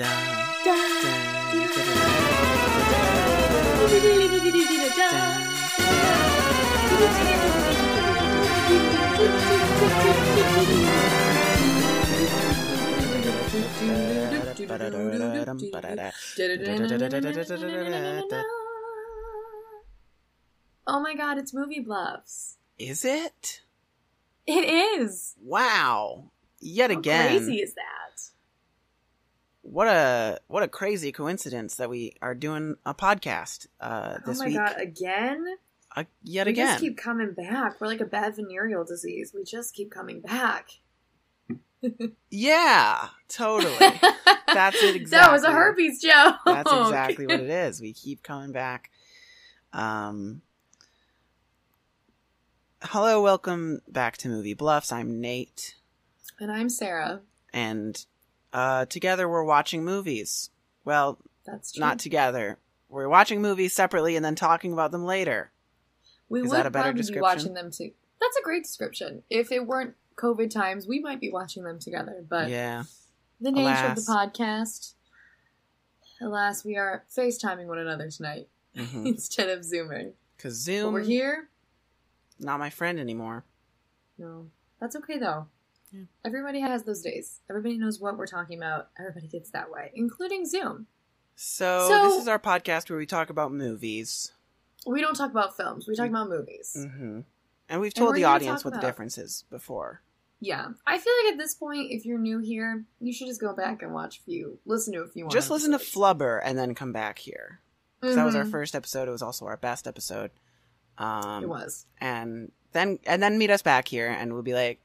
Oh my god, it's movie bluffs. Is it? It is. Wow. Yet again. How again. crazy is that? What a what a crazy coincidence that we are doing a podcast uh Oh my week. god, again? Uh, yet we again. just keep coming back. We're like a bad venereal disease. We just keep coming back. Yeah, totally. That's it exactly. That was a herpes joke. That's exactly what it is. We keep coming back. Um Hello, welcome back to Movie Bluffs. I'm Nate And I'm Sarah. and uh together we're watching movies. Well, That's true. not together. We're watching movies separately and then talking about them later. we is would that a better probably be watching them too. That's a great description. If it weren't COVID times, we might be watching them together. But yeah. the nature Alas. of the podcast, alas, we are FaceTiming one another tonight hmm instead of Zooming. But Zoom we're here. not my friend anymore. No, that's okay though. Yeah. Everybody has those days. Everybody knows what we're talking about. Everybody gets that way, including Zoom. So, So- this is our podcast where we talk about movies. We don't talk about films. We talk about movies. hmm And we've told we're the audience what the difference is before. Yeah, I feel like at this point, if you're new here, you should just go back and watch a few, listen to a few. more Just listen to. Flubber and then come back here. 'Cause That was our Mhm. first episode. It was also our best episode. Um, It was. and then and then meet us back here, and we'll be like,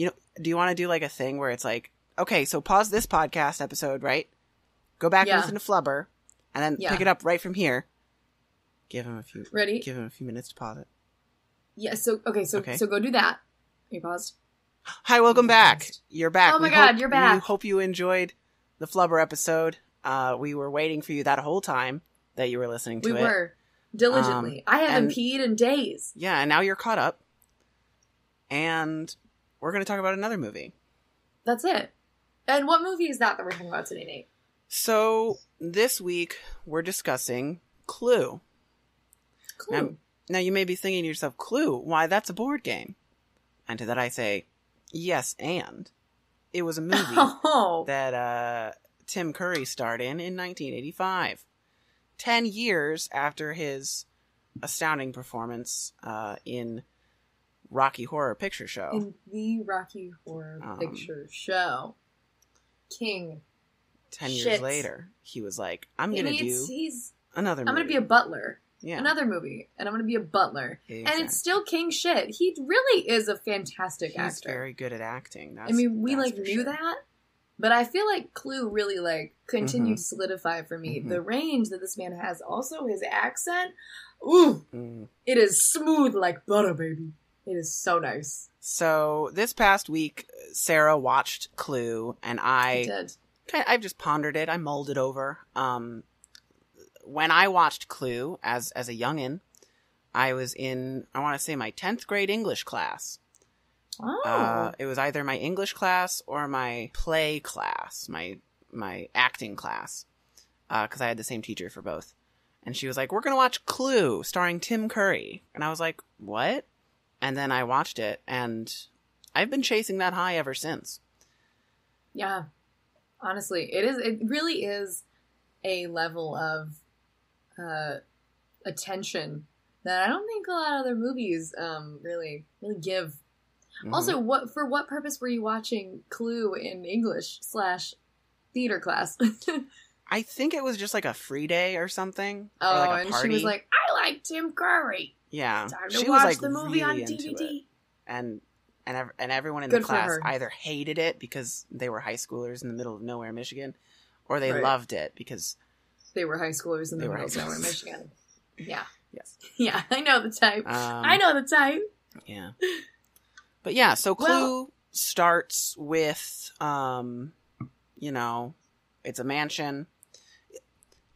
you know, do you want to do like a thing where it's like, okay, so pause this podcast episode, right? Go back Yeah. and listen to Flubber, and then Yeah. pick it up right from here. Give him a few. Ready? Give him a few minutes to pause it. Yeah. So okay. So Okay. so go do that. You paused. Hi, welcome back. You're back. Oh my We God, hope- you're We back. hope you enjoyed the Flubber episode. Uh, we were waiting for you that whole time that you were listening to We it. were diligently. I haven't and- peed in days. Yeah, and now you're caught up. And we're going to talk about another movie. That's it. And what movie is that that we're talking about today, Nate? So, this week we're discussing Clue. Clue. Now, you may be thinking to yourself, Clue, why, that's a board game. And to that I say, yes, and. It was a movie oh, that uh, Tim Curry starred in in 1985. Ten years after his astounding performance uh, in Rocky Horror Picture Show. in the Rocky Horror Um, Picture Show, King. Ten years later, he was like, I'm going to he's- do he's. another I'm gonna be a butler. yeah. Another movie, and I'm gonna be a butler. And it's still king shit. He really is a fantastic He's actor. very good at acting. That's, I mean, we like knew sure. that, but I feel like Clue really like continued Mhm. to solidify for me Mhm. the range that this man has. Also, his accent, ooh, Mm. it is smooth like butter, baby. It is so nice. So this past week, Sarah watched Clue, and I I I've just pondered it. I mulled it over. Um, when I watched Clue as as a youngin, I was in I want to say my tenth grade English class. Oh, Uh, it was either my English class or my play class, my my acting class, because I had the same teacher for both. And she was like, "We're gonna watch Clue, starring Tim Curry," and I was like, "What?" And then I watched it, and I've been chasing that high ever since. yeah. Honestly, it is. It really is a level of uh, attention that I don't think a lot of other movies um, really really give. Mhm. Also, what for what purpose were you watching Clue in English slash theater class? oh, I think it was just like a free day or something. or like Oh, and she was like, "I like Tim Curry. "Yeah." Time to she watch was like the movie on really into it. DVD." and and ev- and everyone in Good the class either hated it because they were high schoolers in the middle of nowhere, Michigan, or they Right. loved it because They were high schoolers in the middle of nowhere. Michigan. Yeah, yes, yeah, I know the type. um, I know the type. yeah. But yeah, so Clue Well- starts with um, you know, it's a mansion.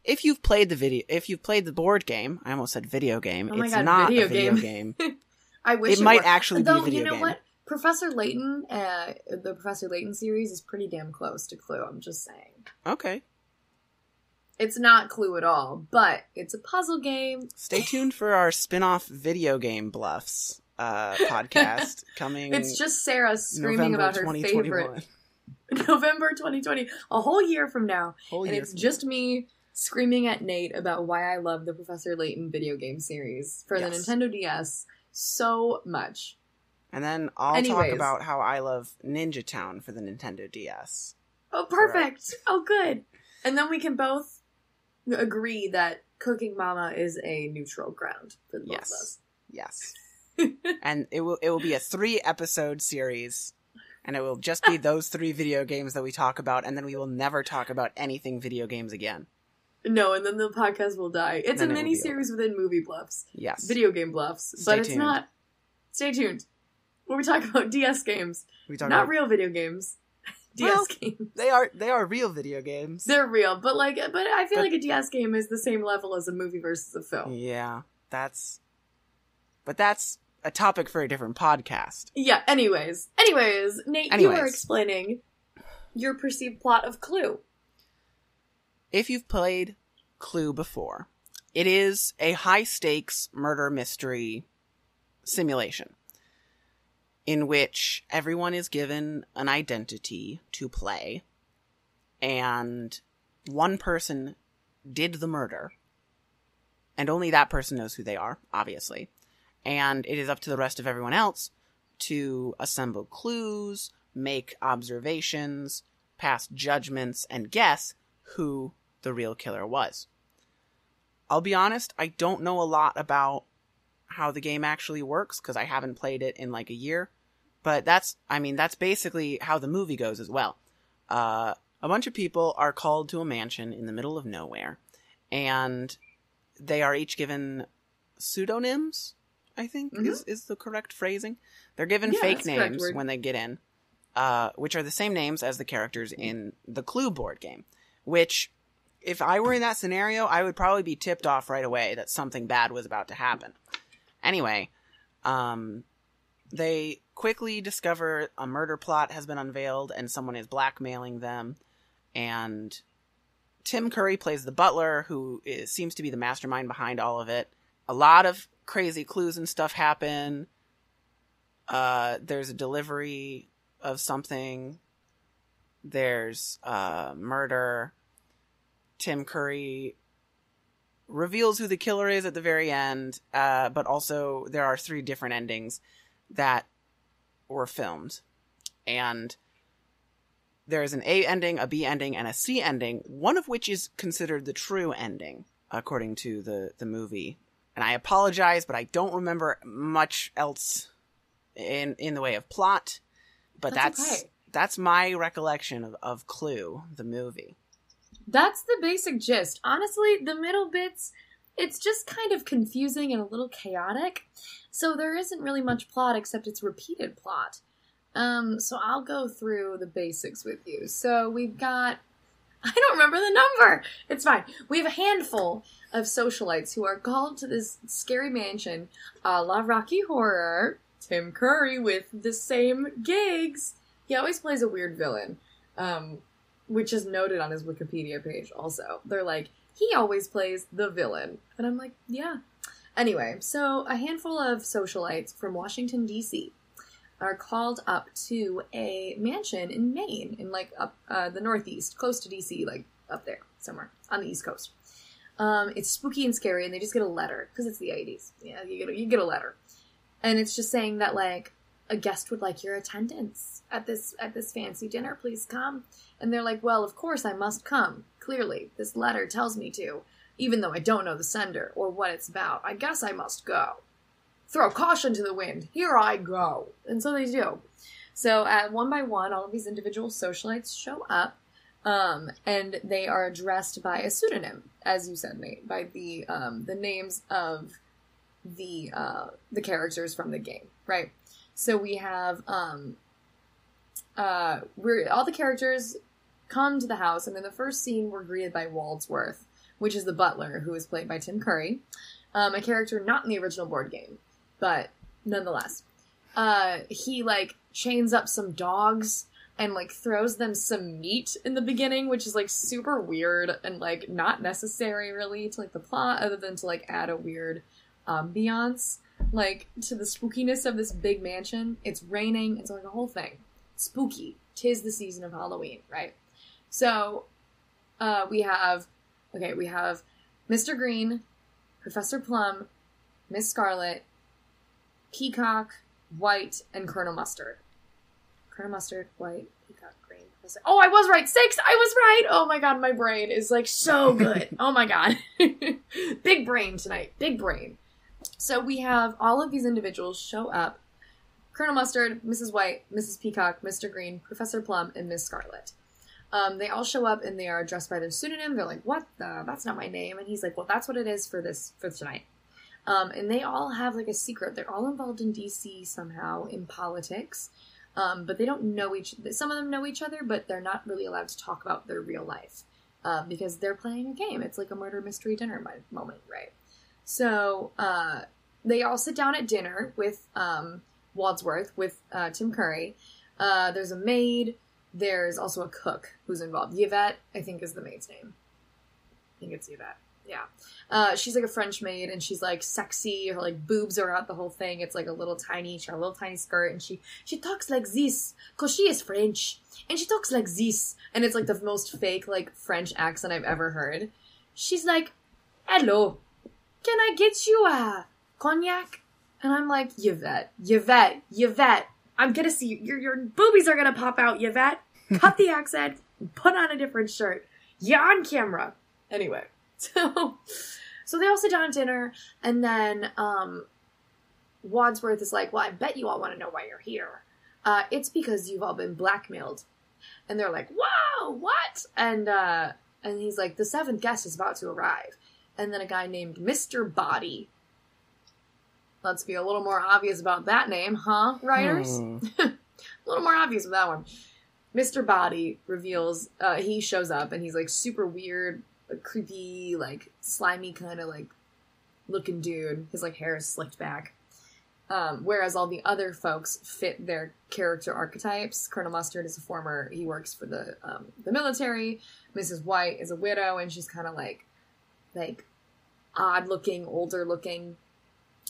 If you've played the video, if you've played the board game, I almost said video game. Oh it's God, not video a video game. game. I wish it might were. actually be a Though video you know game. what? Professor Layton, uh, the Professor Layton series is pretty damn close to Clue. I'm just saying. Okay. It's not Clue at all, but it's a puzzle game. Stay tuned for our spin-off video game bluffs uh, podcast coming. It's just Sarah screaming November about her favorite November 2020, a whole year from now, Whole and it's from just me screaming at Nate about why I love the Professor Layton video game series for Yes. the Nintendo DS so much. And then I'll Anyways. talk about how I love Ninja Town for the Nintendo DS. Oh, perfect. Oh, good. And then we can both agree that Cooking Mama is a neutral ground for both Yes. of us. Yes. and it will it will be a three episode series and it will just be those three video games that we talk about and then we will never talk about anything video games again. No, and then the podcast will die. It's a mini series within movie bluffs, Yes. video game bluffs, Stay but it's tuned. not. Stay tuned. Where we talk about DS games, we talk not about, real video games. DS Well, games. They are they are real video games. They're real, but like, but I feel But- like a DS game is the same level as a movie versus a film. Yeah, that's But that's a topic for a different podcast. Yeah. Anyways, anyways, Nate, you were explaining your perceived plot of Clue. If you've played Clue before, it is a high stakes murder mystery simulation in which everyone is given an identity to play, and one person did the murder, and only that person knows who they are, obviously. And it is up to the rest of everyone else to assemble clues, make observations, pass judgments, and guess who the real killer was. I'll be honest, I don't know a lot about how the game actually works because I haven't played it in like a year. But that's, I mean, that's basically how the movie goes as well. Uh, a bunch of people are called to a mansion in the middle of nowhere, and they are each given pseudonyms. I think Mhm. is is the correct phrasing. They're given Yeah, fake that's the correct names when they get in, uh, which are the same names as the characters in the Clue board game. Which, if I were in that scenario, I would probably be tipped off right away that something bad was about to happen. Anyway, um, they quickly discover a murder plot has been unveiled and someone is blackmailing them. And Tim Curry plays the butler, who is, seems to be the mastermind behind all of it. A lot of crazy clues and stuff happen. Uh, there's a delivery of something. There's uh, murder. Tim Curry reveals who the killer is at the very end, uh, but also there are three different endings that were filmed. And there's an A ending, a B ending, and a C ending, one of which is considered the true ending, according to the, the movie. And I apologize, but I don't remember much else in in the way of plot. But That's that's okay. that's my recollection of, of Clue, the movie. That's the basic gist. Honestly, the middle bits, it's just kind of confusing and a little chaotic. So there isn't really much plot except it's repeated plot. Um, so I'll go through the basics with you. So we've got I don't remember the number. It's fine. We have a handful of socialites who are called to this scary mansion, a la Rocky Horror. Tim Curry with the same gigs. He always plays a weird villain. Um, which is noted on his Wikipedia page also. They're like, he always plays the villain. And I'm like, yeah. Anyway, so a handful of socialites from Washington, D.C. are called up to a mansion in Maine, in like up uh, the Northeast, close to D.C., like up there somewhere on the East Coast. Um, it's spooky and scary, and they just get a letter because it's the 80s. Yeah, you get a, you get a letter, and it's just saying that like a guest would like your attendance at this at this fancy dinner. Please come. And they're like, well, of course I must come. Clearly, this letter tells me to, even though I don't know the sender or what it's about. I guess I must go. Throw caution to the wind. Here I go. And so they do. So, uh, one by one, all of these individual socialites show up, um, and they are addressed by a pseudonym, as you said, Nate, by the um, the names of the uh, the characters from the game, right? So we have um, uh, we're all the characters come to the house, and in the first scene, we're greeted by Wadsworth, which is the butler, who is played by Tim Curry, um, a character not in the original board game, but nonetheless. Uh, he like chains up some dogs and like throws them some meat in the beginning, which is like super weird and like not necessary really to like the plot, other than to like add a weird ambiance like to the spookiness of this big mansion. It's raining. It's like a whole thing. Spooky. Tis the season of Halloween, right? So, uh, we have okay, we have Mr. Green, Professor Plum, Miss Scarlet, Peacock, White, and Colonel Mustard. Colonel Mustard, White, Peacock, Green, Professor. Oh, I was right. Six. I was right. Oh my god, my brain is like so good. oh my god, big brain tonight. Big brain. So we have all of these individuals show up Colonel Mustard, Mrs. White, Mrs. Peacock, Mr. Green, Professor Plum, and Miss Scarlet. Um, they all show up and they are addressed by their pseudonym. They're like, "What the? That's not my name." And he's like, "Well, that's what it is for this for tonight." Um, and they all have like a secret. They're all involved in DC somehow in politics, um, but they don't know each. Some of them know each other, but they're not really allowed to talk about their real life um, because they're playing a game. It's like a murder mystery dinner moment, right? So uh, they all sit down at dinner with um, Wadsworth, with uh, Tim Curry. Uh, there's a maid. There's also a cook who's involved. Yvette, I think, is the maid's name. I think it's Yvette. Yeah. Uh, she's like a French maid and she's like sexy. Her like boobs are out the whole thing. It's like a little tiny, she a little tiny skirt and she, she talks like this because she is French and she talks like this. And it's like the most fake like French accent I've ever heard. She's like, hello, can I get you a cognac? And I'm like, Yvette, Yvette, Yvette, I'm gonna see you. Your, your boobies are gonna pop out, Yvette. Cut the accent, put on a different shirt. You're on camera. Anyway, so so they all sit down at dinner, and then um, Wadsworth is like, "Well, I bet you all want to know why you're here. Uh, it's because you've all been blackmailed." And they're like, "Whoa, what?" And uh, and he's like, "The seventh guest is about to arrive." And then a guy named Mister Body. Let's be a little more obvious about that name, huh, writers? Hmm. a little more obvious with that one. Mr. Body reveals uh, he shows up and he's like super weird, creepy, like slimy kind of like looking dude. His like hair is slicked back. Um, whereas all the other folks fit their character archetypes. Colonel Mustard is a former; he works for the um, the military. Mrs. White is a widow, and she's kind of like like odd looking, older looking.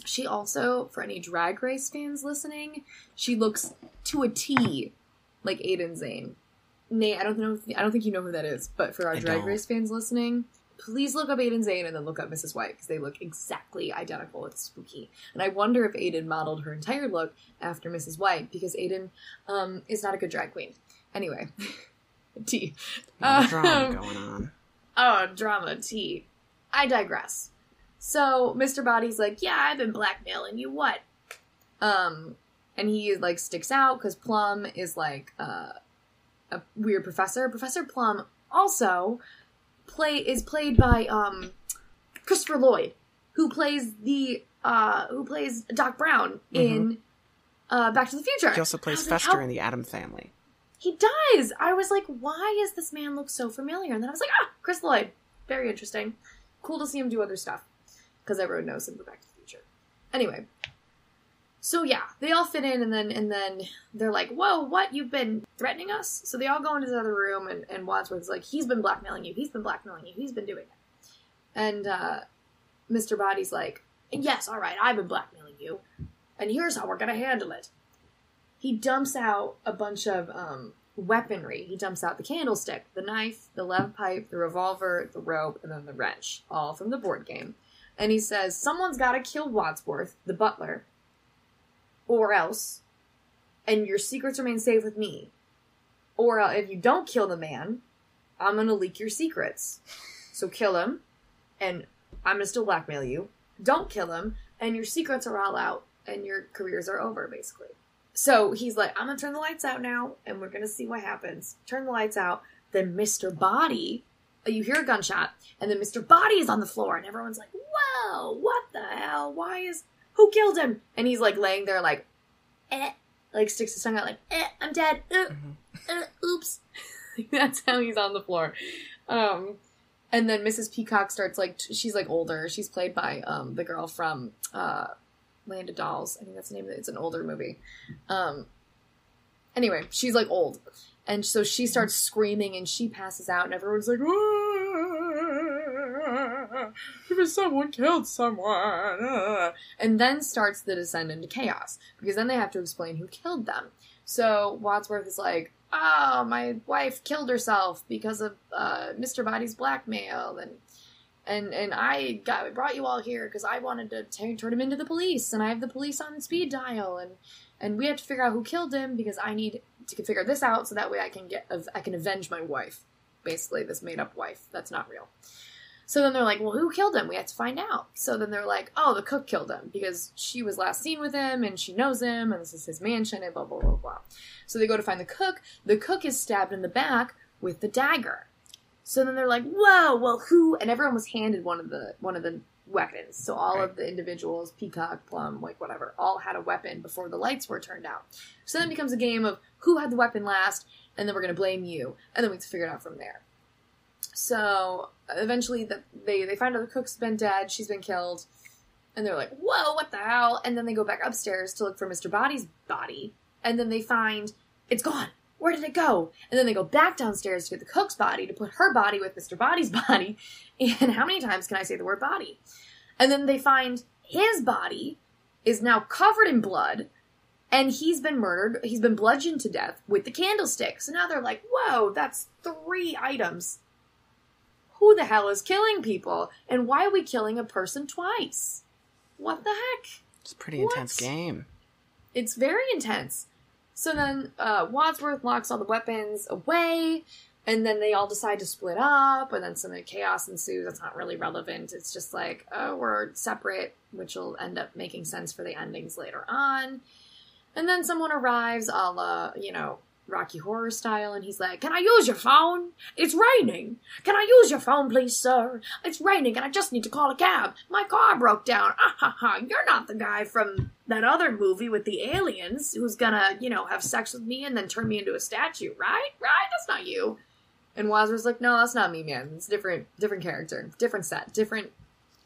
She also, for any drag race fans listening, she looks to a T like Aiden Zhane. Nate, I don't know. If, I don't think you know who that is, but for our I drag don't. race fans listening, please look up Aiden Zhane and then look up Mrs. White because they look exactly identical. It's spooky, and I wonder if Aiden modeled her entire look after Mrs. White because Aiden um, is not a good drag queen. Anyway, T. of drama Um, going on. Oh, drama T. I digress. So Mr. Body's like, yeah, I've been blackmailing you. What? Um, and he like sticks out because Plum is like uh, a weird professor. Professor Plum also play is played by um Christopher Lloyd, who plays the uh who plays Doc Brown in uh Back to the Future. He also plays like, Fester how- in the Addams Family. he does. I was like, why does this man look so familiar? And then I was like, ah, Chris Lloyd. Very interesting. Cool to see him do other stuff. Because everyone knows him for Back to the Future. Anyway. So yeah, they all fit in and then and then they're like, Whoa, what? You've been threatening us? So they all go into the other room and, and Wadsworth's like, He's been blackmailing you, he's been blackmailing you, he's been doing it. And uh Mr. Body's like, Yes, alright, I've been blackmailing you. And here's how we're gonna handle it he dumps out a bunch of um, weaponry. He dumps out the candlestick, the knife, the lead pipe, the revolver, the rope, and then the wrench, all from the board game. And he says, Someone's got to kill Wadsworth, the butler, or else, and your secrets remain safe with me. Or uh, if you don't kill the man, I'm going to leak your secrets. So kill him, and I'm going to still blackmail you. Don't kill him, and your secrets are all out, and your careers are over, basically. So he's like, I'm gonna turn the lights out now, and we're gonna see what happens. Turn the lights out. Then Mr. Body, uh, you hear a gunshot, and then Mr. Body is on the floor, and everyone's like, Whoa, what the hell? Why is who killed him? And he's like laying there, like, eh, like sticks his tongue out, like, eh, I'm dead. Uh, uh, oops. That's how he's on the floor. Um, and then Mrs. Peacock starts like t- she's like older. She's played by um the girl from uh Land of Dolls. I think that's the name of it. It's an older movie. Um, anyway, she's like old. And so she starts screaming and she passes out, and everyone's like, "Ah, if someone killed someone. ah." And then starts the descent into chaos because then they have to explain who killed them. So Wadsworth is like, "Oh, my wife killed herself because of uh, Mr. Body's blackmail, and and and I got brought you all here because I wanted to t- turn him into the police, and I have the police on speed dial, and and we have to figure out who killed him because I need to figure this out so that way I can get I can avenge my wife, basically this made up wife that's not real." So then they're like, well, who killed him? We have to find out. So then they're like, oh, the cook killed him because she was last seen with him and she knows him and this is his mansion and blah, blah, blah, blah. So they go to find the cook. The cook is stabbed in the back with the dagger. So then they're like, whoa, well, who? And everyone was handed one of the one of the weapons. So all Right. of the individuals, Peacock, Plum, like whatever, all had a weapon before the lights were turned out. So then it becomes a game of who had the weapon last, and then we're going to blame you. And then we have to figure it out from there. So eventually, the, they they find out the cook's been dead. She's been killed, and they're like, "Whoa, what the hell?" And then they go back upstairs to look for Mr. Body's body, and then they find it's gone. Where did it go? And then they go back downstairs to get the cook's body to put her body with Mr. Body's body. And how many times can I say the word body? And then they find his body is now covered in blood and he's been murdered. He's been bludgeoned to death with the candlestick. So now they're like, whoa, that's three items. Who the hell is killing people? And why are we killing a person twice? What the heck? It's a pretty What? intense game. It's very intense. So then uh, Wadsworth locks all the weapons away, and then they all decide to split up, and then some chaos ensues. That's not really relevant. It's just like, oh, we're separate, which will end up making sense for the endings later on. And then someone arrives, a la, you know, Rocky Horror style, and he's like, Can I use your phone? It's raining. Can I use your phone, please, sir? It's raining, and I just need to call a cab. My car broke down. Ah ha ha. You're not the guy from that other movie with the aliens who's gonna, you know, have sex with me and then turn me into a statue, right? Right? That's not you. And Wazer's like, No, that's not me, man. It's different, different character, different set, different.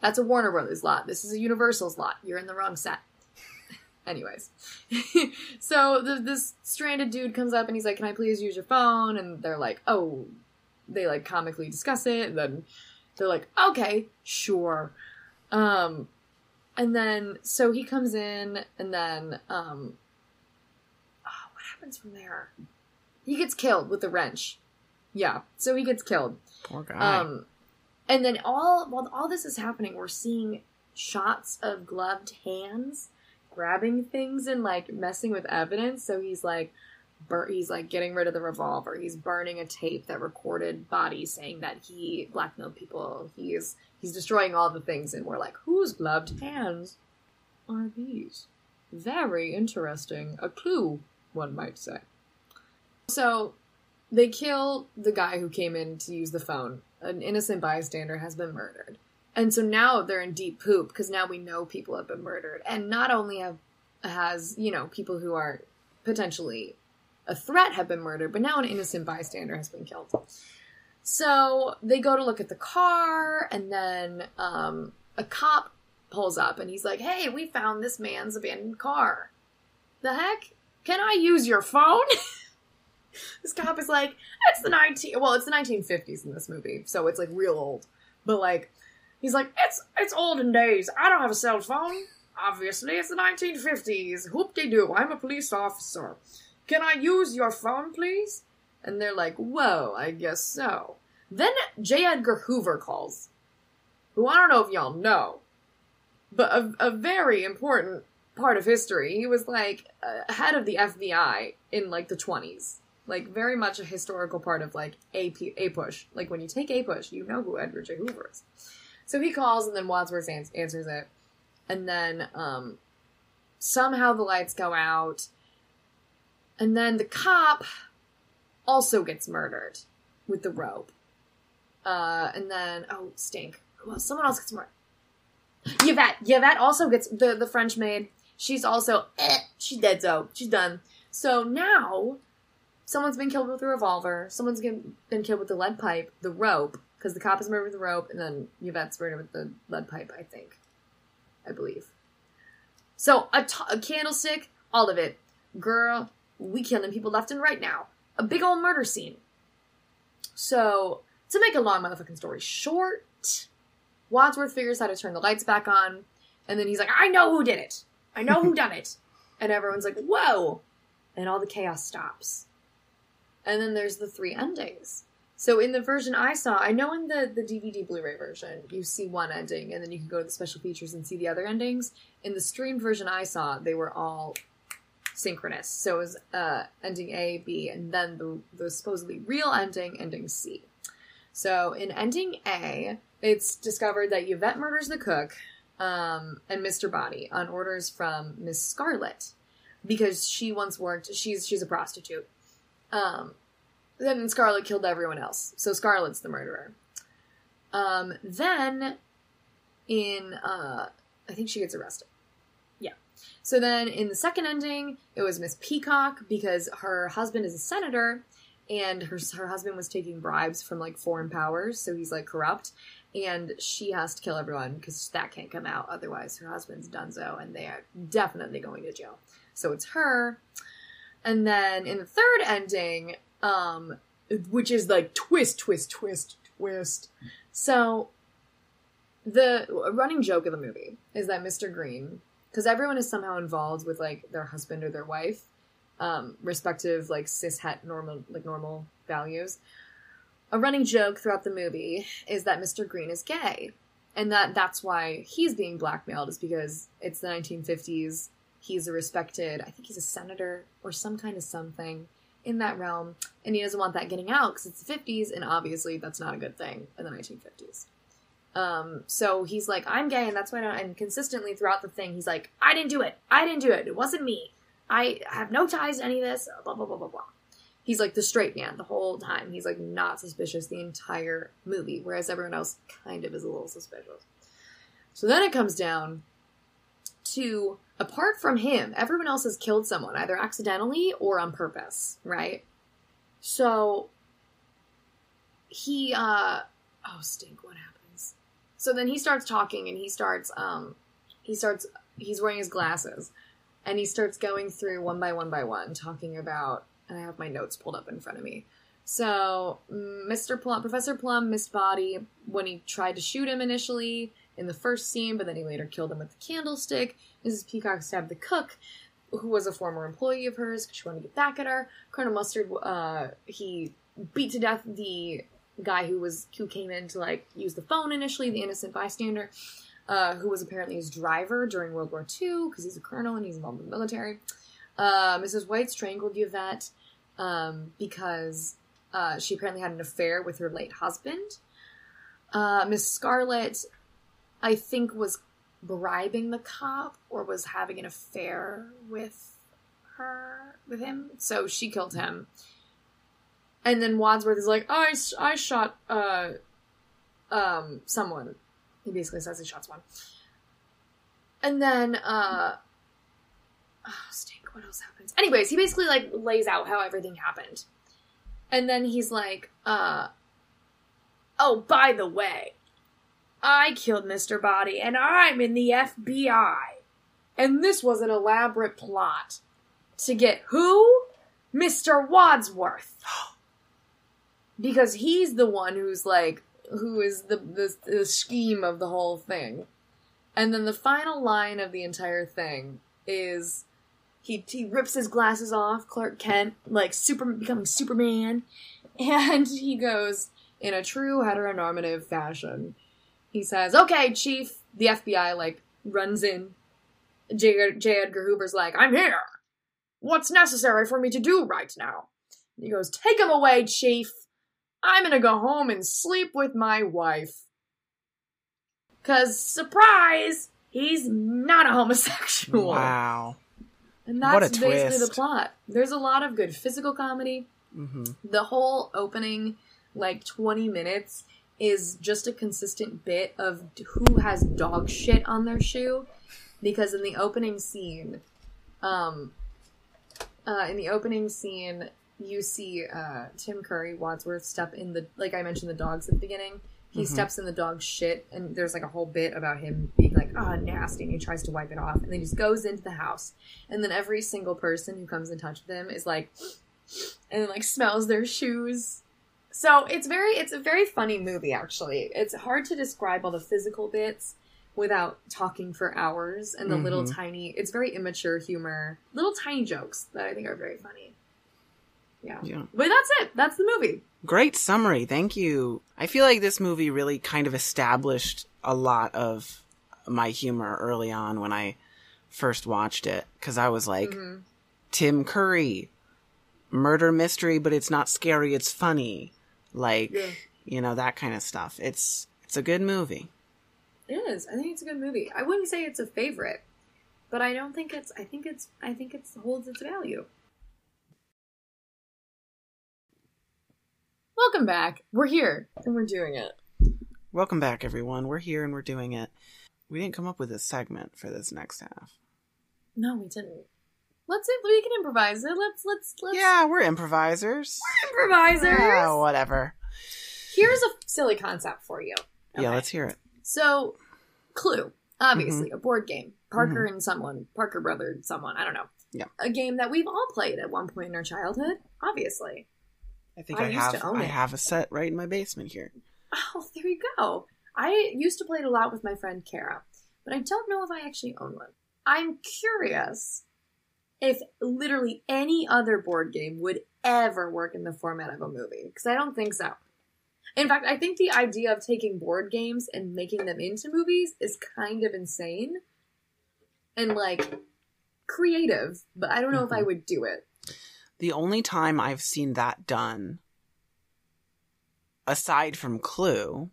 That's a Warner Brothers lot. This is a Universal's lot. You're in the wrong set. Anyways, so the, this stranded dude comes up and he's like, "Can I please use your phone?" And they're like, "Oh," they like comically discuss it, and then they're like, "Okay, sure." Um, and then so he comes in, and then um, oh, what happens from there? He gets killed with the wrench. Yeah, so he gets killed. Poor guy. Um, and then all while all this is happening, we're seeing shots of gloved hands grabbing things and like messing with evidence. So he's like, bur- he's like getting rid of the revolver. He's burning a tape that recorded Body saying that he blackmailed people. He's he's destroying all the things, and we're like, whose gloved hands are these? Very interesting. A clue, one might say. So they kill the guy who came in to use the phone. An innocent bystander has been murdered. And so now they're in deep poop because now we know people have been murdered. And not only have has, you know, people who are potentially a threat have been murdered, but now an innocent bystander has been killed. So they go to look at the car, and then um, a cop pulls up and he's like, Hey, we found this man's abandoned car. The heck? Can I use your phone? this cop is like, It's the 19 well, it's the 1950s in this movie, so it's like real old. But like, he's like, It's it's olden days. I don't have a cell phone. Obviously, it's the 1950s. Whoop de doo, I'm a police officer. Can I use your phone, please? And they're like, Whoa, I guess so. Then J. Edgar Hoover calls, who I don't know if y'all know, but a, a very important part of history. He was like uh, head of the FBI in like the 20s. Like very much a historical part of like a, P- a push. Like when you take a push, you know who Edgar J. Hoover is. So he calls and then Wadsworth ans- answers it. And then um, somehow the lights go out. And then the cop also gets murdered with the rope. Uh, and then, oh, stink. Well. Someone else gets murdered. Yvette. Yvette also gets, the, the French maid, she's also, eh, she's dead, so she's done. So now, someone's been killed with a revolver, someone's been killed with the lead pipe, the rope, because the cop is murdered with the rope, and then Yvette's murdered with the lead pipe, I think. I believe. So a, t- a candlestick, all of it. Girl, we killing people left and right now. A big old murder scene. So to make a long motherfucking story short, Wadsworth figures how to turn the lights back on, and then he's like, "I know who did it. I know who done it." And everyone's like, "Whoa!" And all the chaos stops. And then there's the three endings. So in the version I saw, I know in the the DVD Blu-ray version, you see one ending, and then you can go to the special features and see the other endings. In the streamed version I saw, they were all synchronous. So it was uh, ending A, B, and then the, the supposedly real ending, ending C. So in ending A, it's discovered that Yvette murders the cook um, and Mr. Body on orders from Miss Scarlet because she once worked. She's she's a prostitute. Um, then Scarlet killed everyone else, so Scarlet's the murderer. Um, then in uh, I think she gets arrested. Yeah. So then in the second ending, it was Miss Peacock because her husband is a senator and her her husband was taking bribes from like foreign powers, so he's like corrupt, and she has to kill everyone because that can't come out. Otherwise, her husband's donezo, and they are definitely going to jail. So it's her. And then in the third ending, um, which is like twist, twist, twist, twist. So the running joke of the movie is that Mr. Green, because everyone is somehow involved with like their husband or their wife, um, respective like cis het normal like normal values. A running joke throughout the movie is that Mr. Green is gay, and that that's why he's being blackmailed is because it's the 1950s. He's a respected, I think he's a senator or some kind of something in that realm, and he doesn't want that getting out because it's the 50s, and obviously that's not a good thing in the 1950s. Um, so he's like, I'm gay, and that's why I don't. And consistently throughout the thing, he's like, I didn't do it. I didn't do it. It wasn't me. I have no ties to any of this. Blah blah blah blah blah. He's like the straight man the whole time. He's like not suspicious the entire movie, whereas everyone else kind of is a little suspicious. So then it comes down to apart from him, everyone else has killed someone either accidentally or on purpose, right? So he uh oh stink what happens? So then he starts talking and he starts um he starts he's wearing his glasses and he starts going through one by one by one talking about and i have my notes pulled up in front of me. So mr plum professor plum missed body when he tried to shoot him initially in the first scene but then he later killed him with the candlestick mrs peacock stabbed the cook who was a former employee of hers because she wanted to get back at her colonel mustard uh he beat to death the guy who was who came in to like use the phone initially, the innocent bystander, uh, who was apparently his driver during World War II because he's a colonel and he's involved in the military. Uh, Mrs. White strangled Yvette um, because uh, she apparently had an affair with her late husband. Uh, Miss Scarlet, I think, was bribing the cop or was having an affair with her with him, so she killed him. And then Wadsworth is like, oh, I, I shot uh, um, someone. He basically says he shot someone. And then, uh, oh, stink, what else happens? Anyways, he basically, like, lays out how everything happened. And then he's like, uh, oh, by the way, I killed Mr. Body, and I'm in the FBI. And this was an elaborate plot to get who? Mr. Wadsworth because he's the one who's like who is the, the the scheme of the whole thing. And then the final line of the entire thing is he he rips his glasses off, Clark Kent, like super becoming Superman, and he goes in a true heteronormative fashion. He says, "Okay, chief." The FBI like runs in. J. J. Edgar Hoover's like, "I'm here. What's necessary for me to do right now?" And he goes, "Take him away, chief." I'm gonna go home and sleep with my wife. Cause, surprise, he's not a homosexual. Wow. And that's basically the plot. There's a lot of good physical comedy. hmm The whole opening, like 20 minutes, is just a consistent bit of who has dog shit on their shoe. Because in the opening scene, um, uh, in the opening scene, you see uh, Tim Curry, Wadsworth, step in the like I mentioned the dogs at the beginning. he Mhm. steps in the dog's shit, and there's like a whole bit about him being like, ah, nasty, and he tries to wipe it off, and then he just goes into the house, and then every single person who comes in touch with him is like, and then like smells their shoes. So it's very, it's a very funny movie actually. It's hard to describe all the physical bits without talking for hours, and the little Mhm. tiny, it's very immature humor, little tiny jokes that I think are very funny. Yeah. Yeah. But that's it. That's the movie. Great summary. Thank you. I feel like this movie really kind of established a lot of my humor early on when I first watched it because I was like, Mhm. Tim Curry, murder mystery, but it's not scary, it's funny. Like, Yeah. you know, that kind of stuff. It's it's a good movie. It is. I think it's a good movie. I wouldn't say it's a favorite, but I don't think it's. I think it's. I think it holds its value. Welcome back. We're here and we're doing it. Welcome back everyone. We're here and we're doing it. We didn't come up with a segment for this next half. No, we didn't. Let's. If we can improvise it. Let's. Let's. Let's. Yeah, we're improvisers. We're Improvisers. Yeah, whatever. Here's a silly concept for you. Yeah, let's hear it. So, Clue, obviously Mm-hmm. a board game. Parker and someone, Parker brother and someone, I don't know. Yeah. A game that we've all played at one point in our childhood, obviously. I think I I, used have to own I have a set right in my basement here. Oh, there you go. I used to play it a lot with my friend Kara, but I don't know if I actually own one. I'm curious if literally any other board game would ever work in the format of a movie, because I don't think so. In fact, I think the idea of taking board games and making them into movies is kind of insane and like creative, but I don't know if I would do it. The only time I've seen that done, aside from Clue,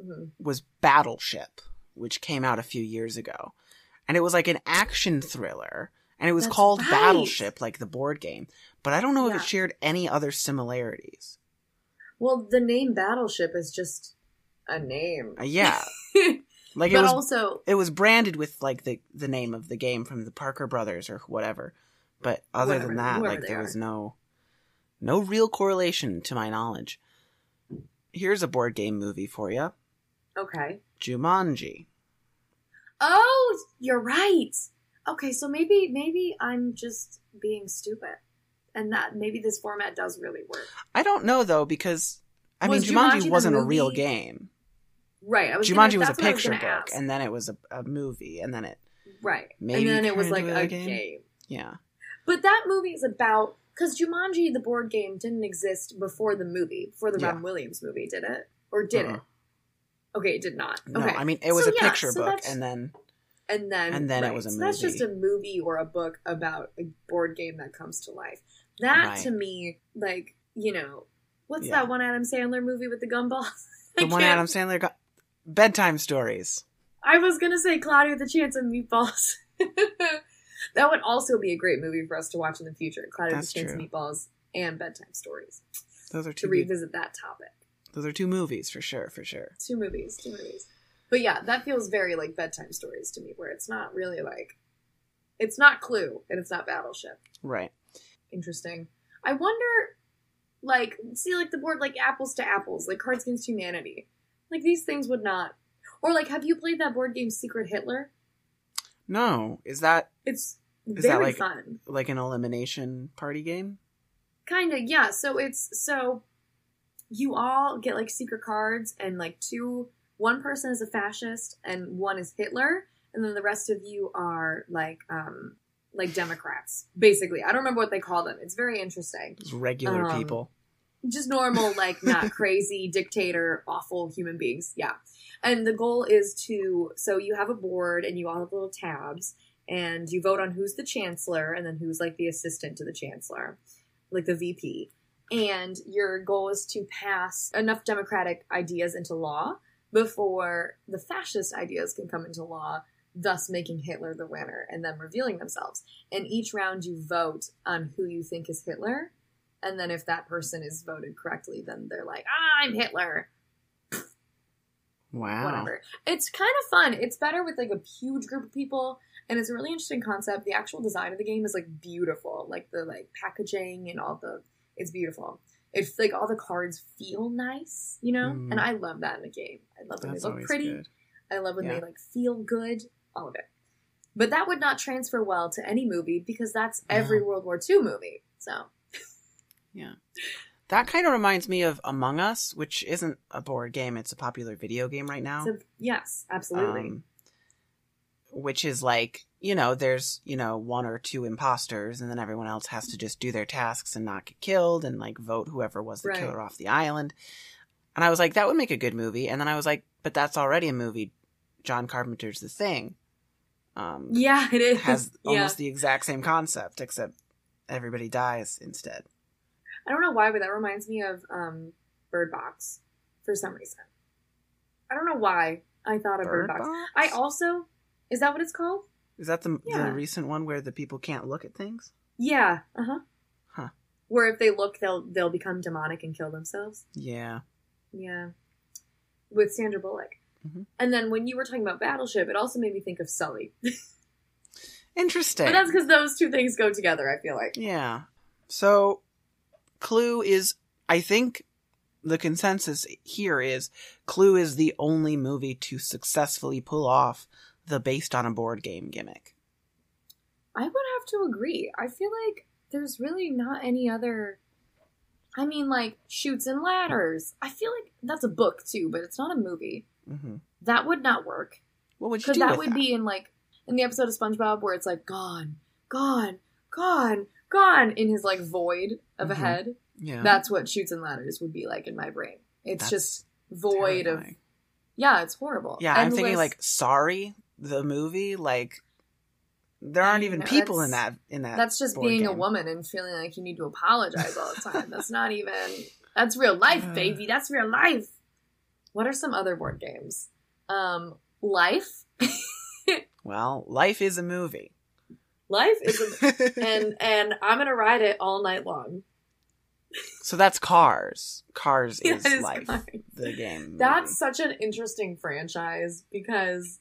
Mhm. was Battleship, which came out a few years ago. And it was like an action thriller. And it was That's called right. Battleship, like the board game. But I don't know if it shared any other similarities. Well, the name Battleship is just a name. Uh, yeah. Like it but was also, it was branded with like the the name of the game from the Parker brothers or whatever. But other Whatever, than that, like there are. was no no real correlation to my knowledge. Here's a board game movie for you. okay. Jumanji. Oh, you're right. Okay, so maybe maybe I'm just being stupid, and that maybe this format does really work. I don't know though because I Was mean Jumanji, Jumanji wasn't a real game. Right. I was Jumanji gonna, was a that's what I picture gonna book ask. and then it was a, a movie and then it right, maybe and then it was like a game. game. yeah. But that movie is about because Jumanji, the board game, didn't exist before the movie, before the Yeah. Robin Williams movie, did it? Or did Uh-uh. it? Okay, it did not. No, okay, I mean it was So, a yeah, picture so book and then and then and then it was a so That's just a movie. movie or a book about a board game that comes to life. That Right. to me, like you know, what's Yeah. that one Adam Sandler movie with the gumballs? the one Adam Sandler got bedtime stories. I was gonna say Cloudy with a Chance of Meatballs. that would also be a great movie for us to watch in the future. Cloudy with That's a Chance true. of Meatballs and bedtime stories Those are to two good- revisit that topic. those are two movies for sure, for sure. Two movies, two movies. But yeah, that feels very like bedtime stories to me, where it's not really like it's not Clue and it's not Battleship. Right. Interesting. I wonder, like, see, like the board, like apples to apples, like Cards Against Humanity. Like these things would not. Or like, have you played that board game Secret Hitler? No, is that It's Is very that like- fun. like an elimination party game? Kind of, yeah. So it's so you all get like secret cards, and like two, one person is a fascist, and one is Hitler, and then the rest of you are like, um, like Democrats, basically. I don't remember what they call them. It's very interesting. Just regular Um, people. just normal, like not crazy dictator, awful human beings. Yeah. And the goal is to so you have a board and you all have little tabs and you vote on who's the chancellor and then who's like the assistant to the chancellor, like the VP. And your goal is to pass enough democratic ideas into law before the fascist ideas can come into law, thus making Hitler the winner and then revealing themselves. And each round you vote on who you think is Hitler and then if that person is voted correctly, then they're like, ah, I'm Hitler. Wow. Whatever. It's kind of fun. It's better with like a huge group of people, and it's a really interesting concept. The actual design of the game is like beautiful, like the like packaging and all the. It's beautiful. It's like all the cards feel nice, you know? Mm. And I love that in a game. I love when That's they look pretty. good. I love when Yeah. they like feel good, all of it. But that would not transfer well to any movie because that's every. World War II movie. So yeah. That kind of reminds me of Among Us, which isn't a board game; it's a popular video game right now. So yes, absolutely. Um, which is like you know, there's you know one or two imposters, and then everyone else has to just do their tasks and not get killed, and like vote whoever was the Right. killer off the island. And I was like, that would make a good movie. And then I was like, but that's already a movie. John Carpenter's The Thing. Um, yeah, it is. has yeah. almost the exact same concept, except everybody dies instead. I don't know why, but that reminds me of um, Bird Box for some reason. I don't know why I thought of Bird, Bird Box. Box? I also is that what it's called? Is that the Yeah. the recent one where the people can't look at things? Yeah. Uh huh. Huh. Where if they look, they'll they'll become demonic and kill themselves. Yeah. Yeah. With Sandra Bullock. Mhm. And then when you were talking about Battleship, it also made me think of Sully. Interesting. But that's because those two things go together. I feel like. Yeah. So, Clue is, I think, the consensus here is Clue is the only movie to successfully pull off the based on a board game gimmick. I would have to agree. I feel like there's really not any other. I mean, like Chutes and Ladders. I feel like that's a book too, but it's not a movie. hmm That would not work What would you because do? that would be in like in the episode of SpongeBob where it's like gone, gone, gone, gone in his like void of Mhm. a head. Yeah. That's what Chutes and Ladders would be like in my brain. It's That's just void of yeah, it's horrible. Yeah, I'm thinking like Sorry, the movie. Like, there aren't even No, people in that in that. that's just being a woman and feeling like you need to apologize all the time. that's not even that's real life, baby. That's real life. What are some other board games? Um, life. Well, life is a movie. Life is a and and I'm gonna ride it all night long. so that's Cars. Cars is is life. fine. The game. That's such an interesting franchise because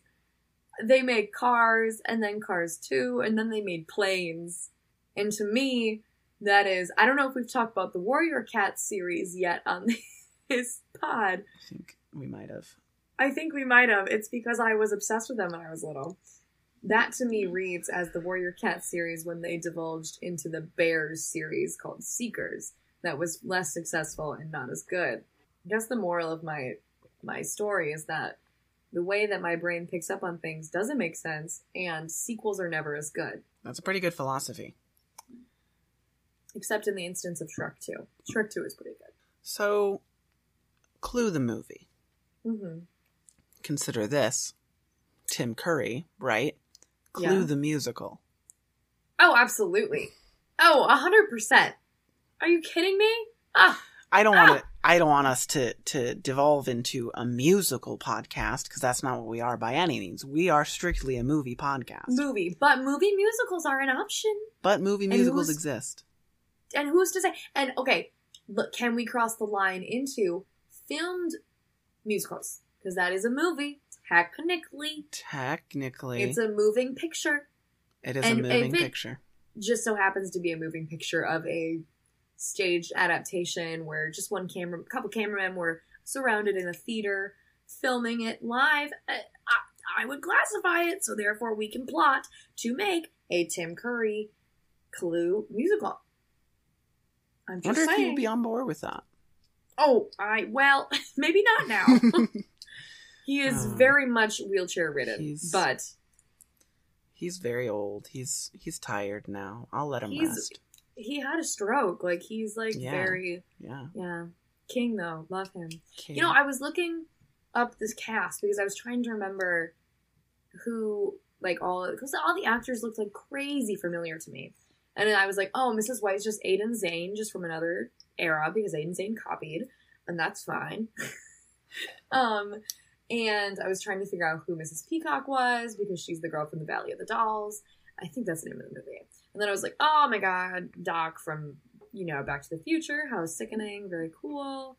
they made Cars and then Cars 2 and then they made Planes. And to me, that is I don't know if we've talked about the Warrior Cat series yet on this pod. I think we might have. I think we might have. It's because I was obsessed with them when I was little. That to me reads as the Warrior Cat series when they divulged into the Bears series called Seekers. That was less successful and not as good. I guess the moral of my my story is that the way that my brain picks up on things doesn't make sense, and sequels are never as good. That's a pretty good philosophy. Except in the instance of Shrek 2. Shrek 2 is pretty good. So, Clue the movie. hmm Consider this Tim Curry, right? Clue Yeah. the musical. Oh, absolutely. Oh, a hundred percent. Are you kidding me? Ah, I don't Ah! want to. I don't want us to to devolve into a musical podcast because that's not what we are by any means. We are strictly a movie podcast. movie, but movie musicals are an option. but movie musicals who's- exist. And who's to say? And okay, look, can we cross the line into filmed musicals? Because that is a movie. Technically, Technically, it's a moving picture. it is and a moving picture. Just so happens to be a moving picture of a staged adaptation where just one camera, couple cameramen were surrounded in a theater filming it live. Uh, I, I would classify it, so therefore we can plot to make a Tim Curry Clue musical. I'm I just wonder if saying. you'd be on board with that. Oh, I well, maybe not now. he is Uh, very much wheelchair ridden, he's- but He's very old. He's he's tired now. I'll let him rest. He had a stroke. Like he's like Yeah. very Yeah. yeah. King though, love him. Okay. You know, I was looking up this cast because I was trying to remember who like all because all the actors looked like crazy familiar to me. And then I was like, oh, Mrs. White's just Aiden Zhane, just from another era because Aiden Zhane copied, and that's fine. um, and I was trying to figure out who Mrs. Peacock was because she's the girl from the Valley of the Dolls. I think that's the name of the movie. And then I was like, oh my god, Doc from you know Back to the Future. How sickening, very cool.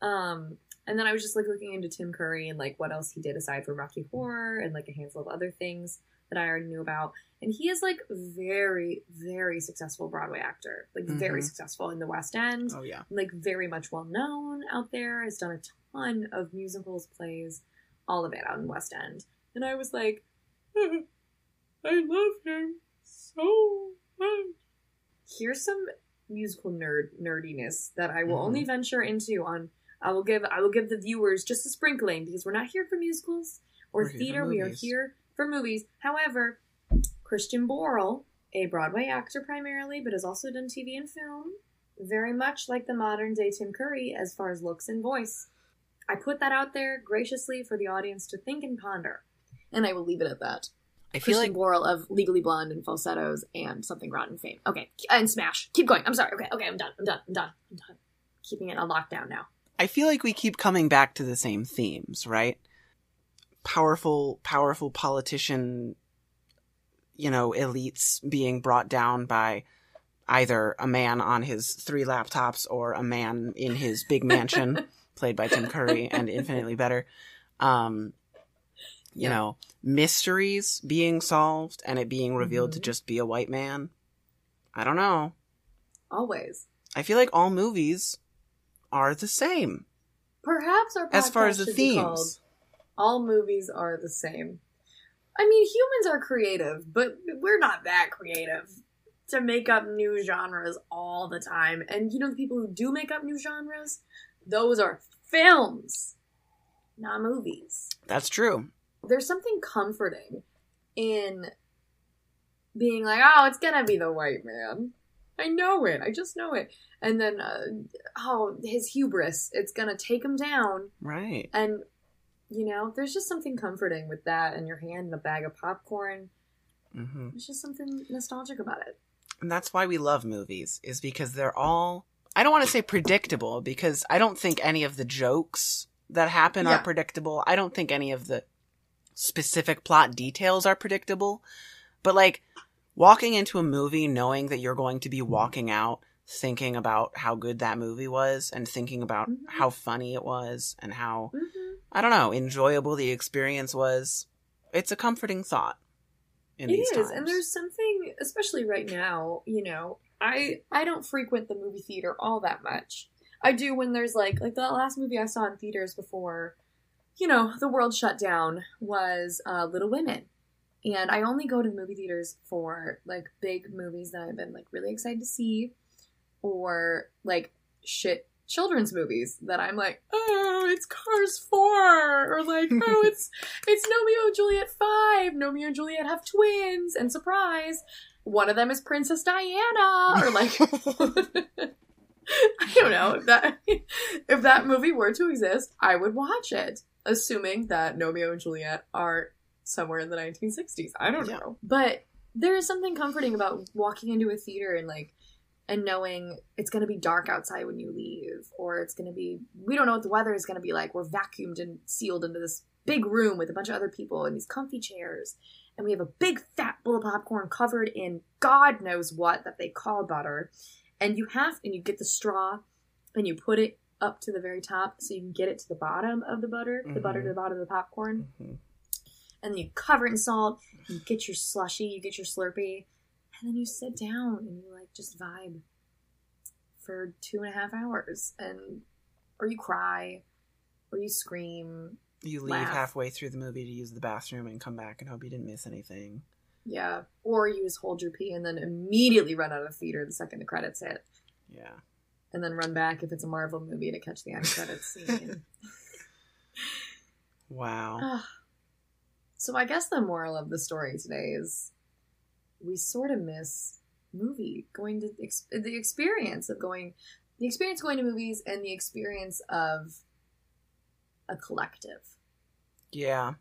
Um, and then I was just like looking into Tim Curry and like what else he did aside from Rocky Horror and like a handful of other things. that I already knew about. And he is like very, very successful Broadway actor, like very Mhm. successful in the West End, Oh yeah. like very much well known out there. Has done a ton of musicals, plays, all of it out in West End. And I was like, I love him so much. Here's some musical nerd nerdiness that I will Mhm. only venture into on. I will give I will give the viewers just a sprinkling because we're not here for musicals or We're theater. We are here for movies. However, Christian Borle, a Broadway actor primarily, but has also done TV and film, very much like the modern day Tim Curry as far as looks and voice. I put that out there graciously for the audience to think and ponder. And I will leave it at that. I feel Christian like Borle of Legally Blonde and Falsettos and Something Rotten fame. Okay, and Smash. Keep going. I'm sorry. Okay, okay, I'm done. I'm done. I'm done. I'm done. Keeping it on lockdown now. I feel like we keep coming back to the same themes, right? Powerful, powerful politician, you know, elites being brought down by either a man on his three laptops or a man in his big mansion, played by Tim Curry and infinitely better. Um, you Yeah. know, mysteries being solved and it being revealed to Mhm. just be a white man. I don't know. Always. I feel like all movies are the same Perhaps our as far as the be called themes. All movies are the same. I mean, humans are creative, but we're not that creative to make up new genres all the time. And you know, the people who do make up new genres, those are films, not movies. That's true. There's something comforting in being like, oh, it's gonna be the white man. I know it. I just know it. And then, uh, oh, his hubris. It's gonna take him down. Right. And you know, there's just something comforting with that in your hand and a bag of popcorn. hmm There's just something nostalgic about it. And that's why we love movies, is because they're all, I don't want to say predictable, because I don't think any of the jokes that happen Yeah. are predictable. I don't think any of the specific plot details are predictable. But like, walking into a movie knowing that you're going to be walking out thinking about how good that movie was and thinking about Mhm. how funny it was and how, Mm-hmm. I don't know, enjoyable the experience was, it's a comforting thought. In It these is, times. and there's something, especially right now. You know, I I don't frequent the movie theater all that much. I do when there's like like the last movie I saw in theaters before, you know, the world shut down was uh, Little Women, and I only go to the movie theaters for like big movies that I've been like really excited to see, or like shit children's movies that I'm like, oh, it's Cars Four, or like, oh, it's it's Romeo and Juliet five. Romeo and Juliet have twins, and surprise, one of them is Princess Diana, or like. I don't know if that if that movie were to exist, I would watch it, assuming that Romeo and Juliet are somewhere in the 1960s. I don't Yeah. know, but there is something comforting about walking into a theater and like and knowing it's going to be dark outside when you leave, or it's going to be we don't know what the weather is going to be like. We're vacuumed and sealed into this big room with a bunch of other people in these comfy chairs, and we have a big fat bowl of popcorn covered in God knows what that they call butter and you have and you get the straw and you put it up to the very top so you can get it to the bottom of the butter the butter to the bottom of the popcorn Mhm. and then you cover it in salt you get your slushy you get your slurpee and then you sit down and you like just vibe for two and a half hours and or you cry or you scream You leave laugh. halfway through the movie to use the bathroom and come back and hope you didn't miss anything. yeah or you just hold your pee and then immediately run out of the theater the second the credits hit Yeah. And then run back if it's a marvel movie to catch the end credits scene Wow. Ah. so I guess the moral of the story today is we sort of miss movie going to ex- the experience of going the experience going to movies and the experience of a collective Yeah.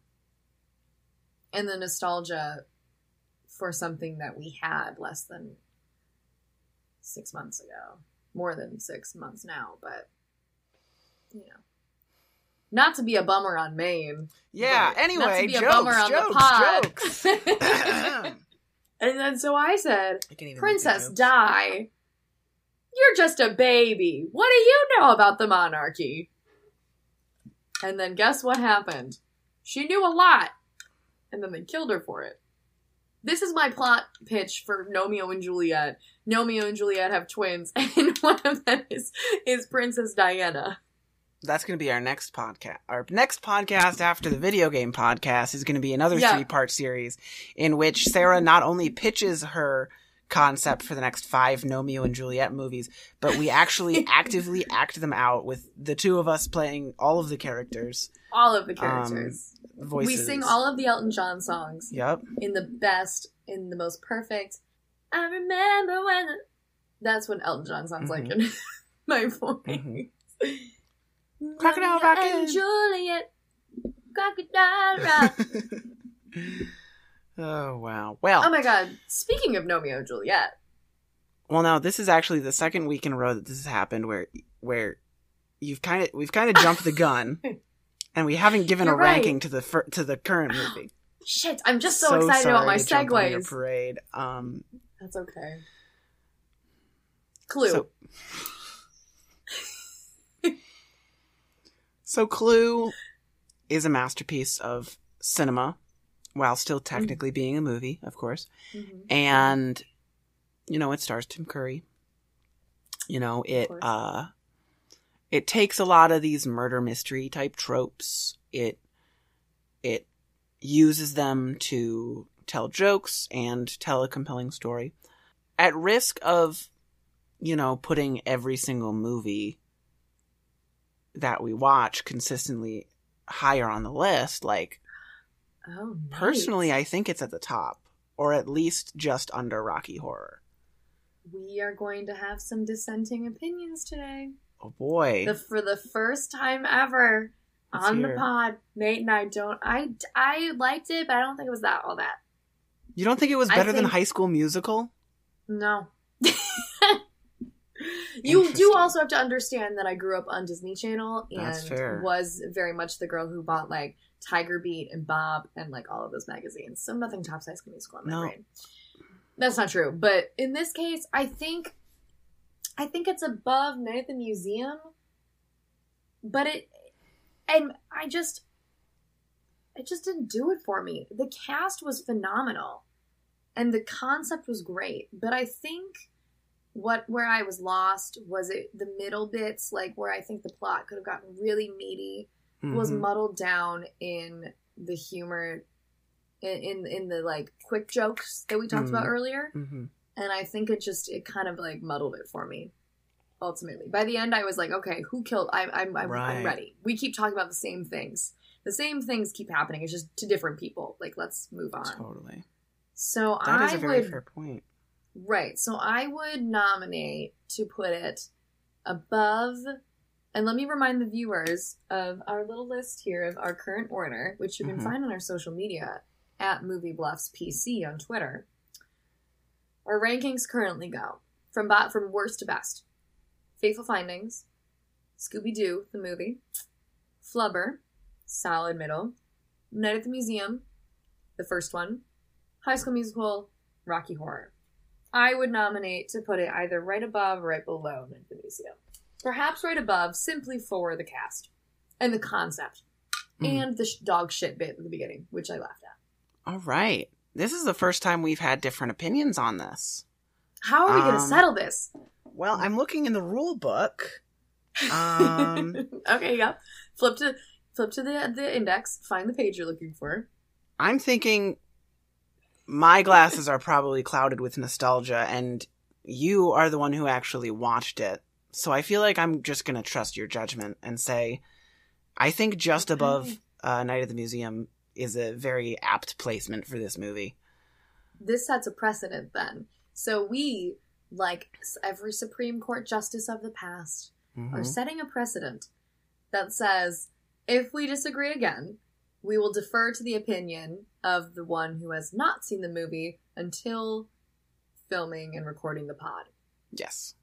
and the nostalgia for something that we had less than six months ago more than six months now but you know not to be a bummer on Maine. Yeah. but not Anyway, to be a jokes, bummer on jokes, the pod. jokes. Uh-huh. and then so I said, I Princess make the jokes. Di, you're just a baby. What do you know about the monarchy? And then guess what happened? She knew a lot. And then they killed her for it. This is my plot pitch for Gnomeo and Juliet. Gnomeo and Juliet have twins, and one of them is is Princess Diana. That's going to be our next podcast. Our next podcast after the video game podcast is going to be another Yeah. three part series in which Sarah not only pitches her concept for the next five Gnomeo and Juliet movies, but we actually actively act them out with the two of us playing all of the characters. All of the um, characters. Voices. we sing all of the Elton John songs Yep. in the best, in the most perfect. I remember when. That's what Elton John sounds like in my voice. Mhm. Crocodile Rocket. and Juliet. Crocodile Rock. oh wow. Well, Oh my god. Speaking of Gnomeo and Juliet. well now this is actually the second week in a row that this has happened where where you've kind of we've kind of jumped the gun and we haven't given You're a right. ranking to the fir- to the current movie. Shit, I'm just so, excited about my to jump on your segues. parade. Um, That's okay. Clue. So- so Clue is a masterpiece of cinema, while still technically being a movie, of course. Mhm. And you know, it stars Tim Curry. You know, it course. uh, it takes a lot of these murder mystery type tropes. It it uses them to tell jokes and tell a compelling story. At risk of, you know, putting every single movie that we watch consistently higher on the list, like Oh, nice. personally, I think it's at the top, or at least just under Rocky Horror. we are going to have some dissenting opinions today. Oh boy. The, for the first time ever Let's on the pod, Nate and I don't. I I liked it, but I don't think it was that all that. You don't think it was better than High School Musical? No. you do also have to understand that I grew up on Disney Channel and was very much the girl who bought like Tiger Beat and Bop and like all of those magazines. So nothing tops High School Musical in my No. brain. That's not true. But in this case, I think I think it's above Night at the Museum. But it and I just it just didn't do it for me. The cast was phenomenal and the concept was great, but I think what where I was lost was it the middle bits like where I think the plot could have gotten really meaty was Mhm. muddled down in the humor in, in in the like quick jokes that we talked Mhm. about earlier Mhm. And i think it just it kind of like muddled it for me ultimately by the end i was like okay who killed I, i'm I'm, Right. I'm ready we keep talking about the same things the same things keep happening it's just to different people like let's move on Totally. so That i is a very would fair point. Right. So I would nominate to put it above. And let me remind the viewers of our little list here of our current order, which you can Mhm. find on our social media at Movie Bluffs PC on Twitter. Our rankings currently go from bot from worst to best: Faithful Findings, Scooby Doo the movie, Flubber, solid middle, Night at the Museum, the first one, High School Musical, Rocky Horror. I would nominate to put it either right above or right below Night at the Museum. Perhaps right above, simply for the cast and the concept Mhm. and the sh- dog shit bit at the beginning, which I laughed at. All right. This is the first time we've had different opinions on this. How are we going to Um, settle this? Well, I'm looking in the rule book. Um, okay, yeah. Flip to flip to the the index, find the page you're looking for. I'm thinking my glasses are probably clouded with nostalgia, and you are the one who actually watched it. So I feel like I'm just going to trust your judgment and say I think just above uh, Night at the Museum is a very apt placement for this movie. This sets a precedent then. So we, like every Supreme Court justice of the past, are Mhm. setting a precedent that says if we disagree again, we will defer to the opinion of the one who has not seen the movie until filming and recording the pod. Yes.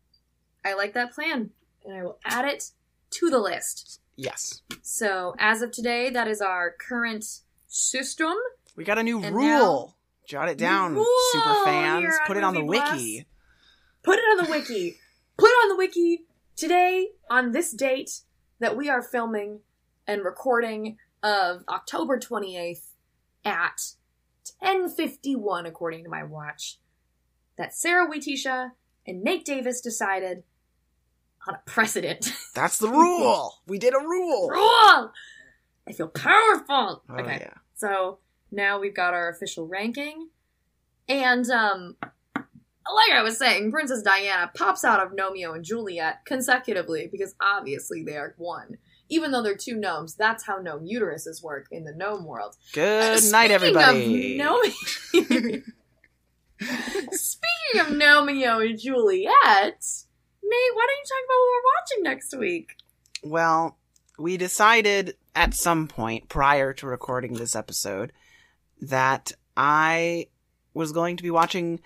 I like that plan, and I will add it to the list. Yes. So, as of today, that is our current system. We got a new And rule. Jot it down, Rule super fans. Put it on the wiki. Put it on the wiki. Put it on the wiki today on this date that we are filming and recording of October 28th at 1051 according to my watch, that Sarah Waitisha and Nate Davis decided on a precedent. That's the rule. We did a rule. Rule! I feel powerful! Oh, okay. yeah. So now we've got our official ranking. And um like I was saying, Princess Diana pops out of Gnomeo and Juliet consecutively because obviously they are one. Even though they're two gnomes, that's how gnome uteruses work in the gnome world. Good Uh, night, everybody. Of Speaking of Gnomeo and Juliet, Nate, why don't you talk about what we're watching next week? Well, we decided at some point prior to recording this episode that I was going to be watching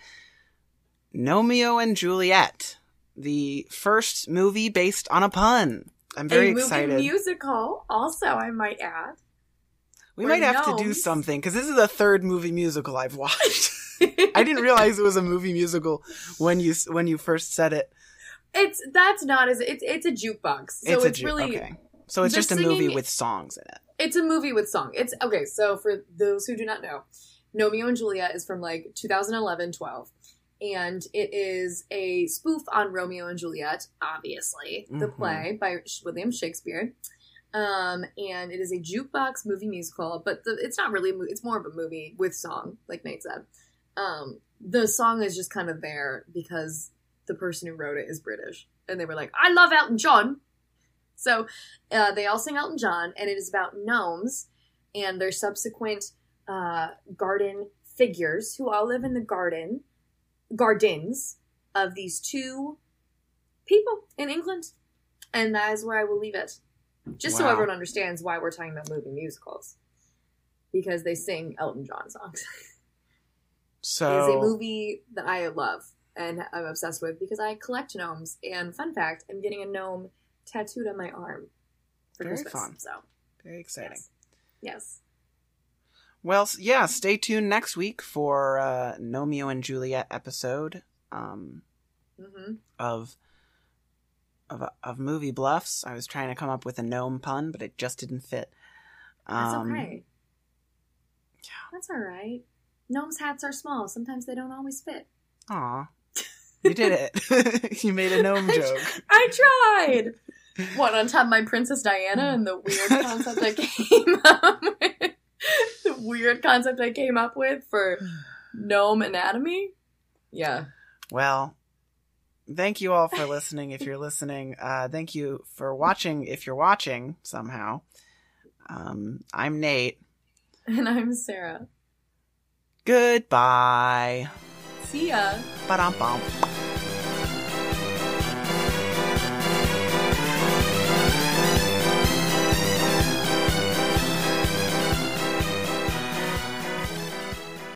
Gnomeo and Juliet, the first movie based on a pun. I'm very a movie excited. musical, also, I might add. we might have to do something because this is the third movie musical I've watched. I didn't realize it was a movie musical when you when you first said it. It's that's not as it's it's a jukebox. So it's it's, a ju- really okay. So it's the just a movie with songs in it. it's a movie with song. It's okay. So for those who do not know, Gnomeo and Juliet is from like 2011, 12, and it is a spoof on Romeo and Juliet, obviously the Mhm. play by William Shakespeare. Um, and it is a jukebox movie musical, but the, it's not really. It's more of a movie with song, like Nate said. Um, the song is just kind of there because the person who wrote it is British, and they were like, "I love Elton John." So uh, they all sing Elton John, and it is about gnomes and their subsequent uh, garden figures who all live in the garden, gardens of these two people in England. And that is where I will leave it. Just so everyone understands why we're talking about movie musicals. Because they sing Elton John songs. So It is a movie that I love and I'm obsessed with because I collect gnomes. And fun fact, I'm getting a gnome tattooed on my arm for Very Christmas. fun. So very exciting. yes. yes. Well, yeah, stay tuned next week for uh Gnomeo and Juliet episode um hmm of of of movie bluffs. I was trying to come up with a gnome pun, but it just didn't fit. That's Um, okay. That's all right. Gnomes' hats are small. Sometimes they don't always fit. Aw. You did it. you made a gnome I tr- joke. I tried. What on top of my Princess Diana and the weird concept I came up with? The weird concept I came up with for gnome anatomy? Yeah. Well, thank you all for listening if you're listening. Uh thank you for watching if you're watching somehow. Um I'm Nate. And I'm Sarah. Goodbye. See ya. Ba-dum-bum.